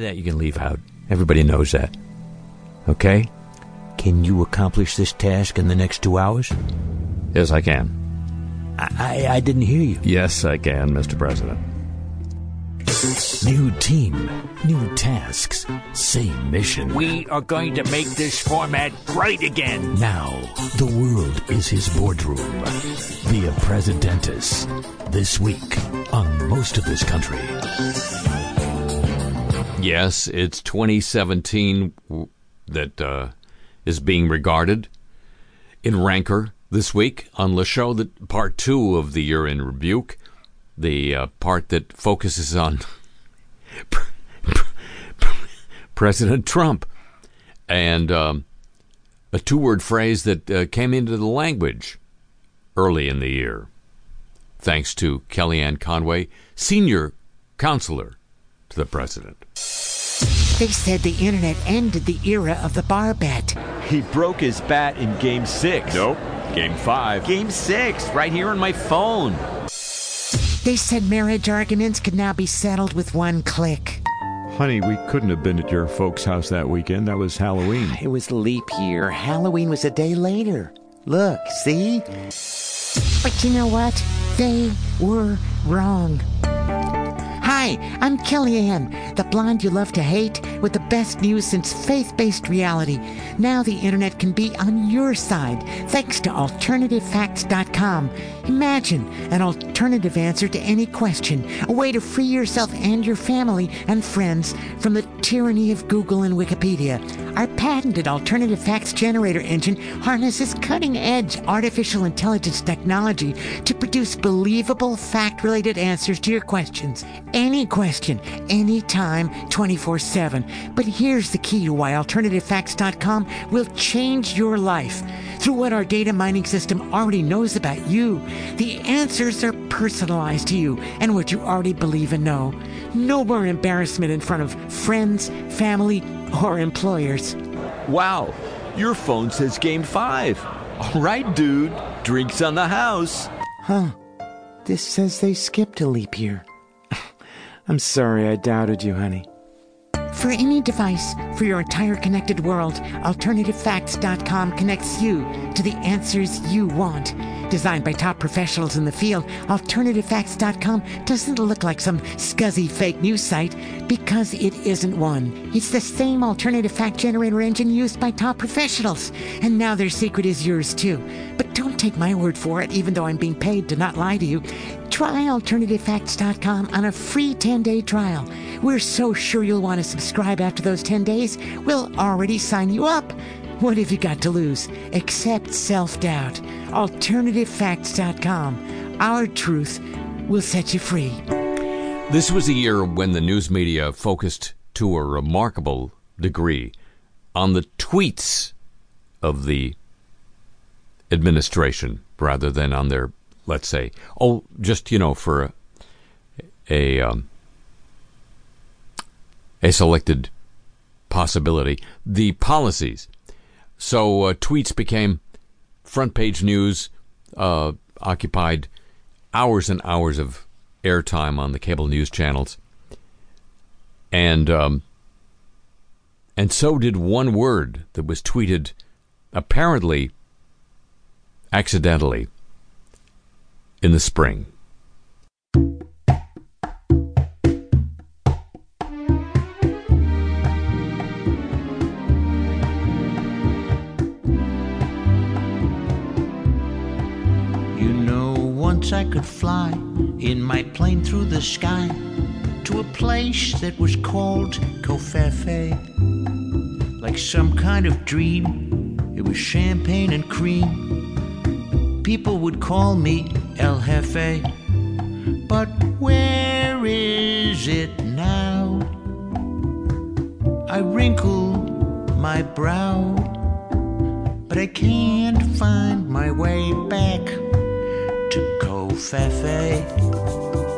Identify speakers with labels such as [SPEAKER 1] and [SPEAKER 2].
[SPEAKER 1] that you can leave out. Everybody knows that. Okay?
[SPEAKER 2] Can you accomplish this task in the next two hours?
[SPEAKER 1] Yes, I can.
[SPEAKER 2] I, I, I didn't hear you.
[SPEAKER 1] Yes, I can, Mr. President.
[SPEAKER 2] New team, new tasks, same mission.
[SPEAKER 3] We are going to make this format great again.
[SPEAKER 2] Now, the world is his boardroom. Via Presidentis. This week on most of this country.
[SPEAKER 1] Yes, it's 2017 that uh, is being regarded in rancor this week on the show that part two of the year in rebuke, the uh, part that focuses on President Trump. And um, a two word phrase that uh, came into the language early in the year, thanks to Kellyanne Conway, senior counselor to the president.
[SPEAKER 4] They said the internet ended the era of the bar bet.
[SPEAKER 5] He broke his bat in game six.
[SPEAKER 6] Nope. Game five.
[SPEAKER 5] Game six, right here on my phone.
[SPEAKER 4] They said marriage arguments could now be settled with one click.
[SPEAKER 6] Honey, we couldn't have been at your folks' house that weekend. That was Halloween.
[SPEAKER 4] It was leap year. Halloween was a day later. Look, see? But you know what? They were wrong. Hi, I'm Kellyanne, the blonde you love to hate, with the best news since faith based reality. Now the internet can be on your side thanks to AlternativeFacts.com. Imagine an alternative answer to any question, a way to free yourself and your family and friends from the tyranny of Google and Wikipedia. Our patented alternative facts generator engine harnesses cutting edge artificial intelligence technology to produce believable fact related answers to your questions. Any question, anytime, 24 7. But here's the key to why AlternativeFacts.com will change your life. Through what our data mining system already knows about you, the answers are personalized to you and what you already believe and know. No more embarrassment in front of friends, family, or employers.
[SPEAKER 5] Wow, your phone says game five. All right, dude. Drinks on the house.
[SPEAKER 4] Huh. This says they skipped a leap year. I'm sorry I doubted you, honey. For any device for your entire connected world, AlternativeFacts.com connects you to the answers you want. Designed by top professionals in the field, AlternativeFacts.com doesn't look like some scuzzy fake news site because it isn't one. It's the same alternative fact generator engine used by top professionals, and now their secret is yours too. But don't take my word for it, even though I'm being paid to not lie to you. Try AlternativeFacts.com on a free 10 day trial. We're so sure you'll want to subscribe after those 10 days, we'll already sign you up. What have you got to lose? Except self doubt. AlternativeFacts.com. Our truth will set you free.
[SPEAKER 1] This was a year when the news media focused to a remarkable degree on the tweets of the administration rather than on their, let's say, oh, just, you know, for a, a, um, a selected possibility, the policies. So uh, tweets became front page news, uh, occupied hours and hours of airtime on the cable news channels, and um, and so did one word that was tweeted, apparently accidentally, in the spring.
[SPEAKER 7] I could fly in my plane through the sky to a place that was called Covfefe. Like some kind of dream, it was champagne and cream. People would call me El Jefe. But where is it now? I wrinkle my brow, but I can't find my way back to Covfefe.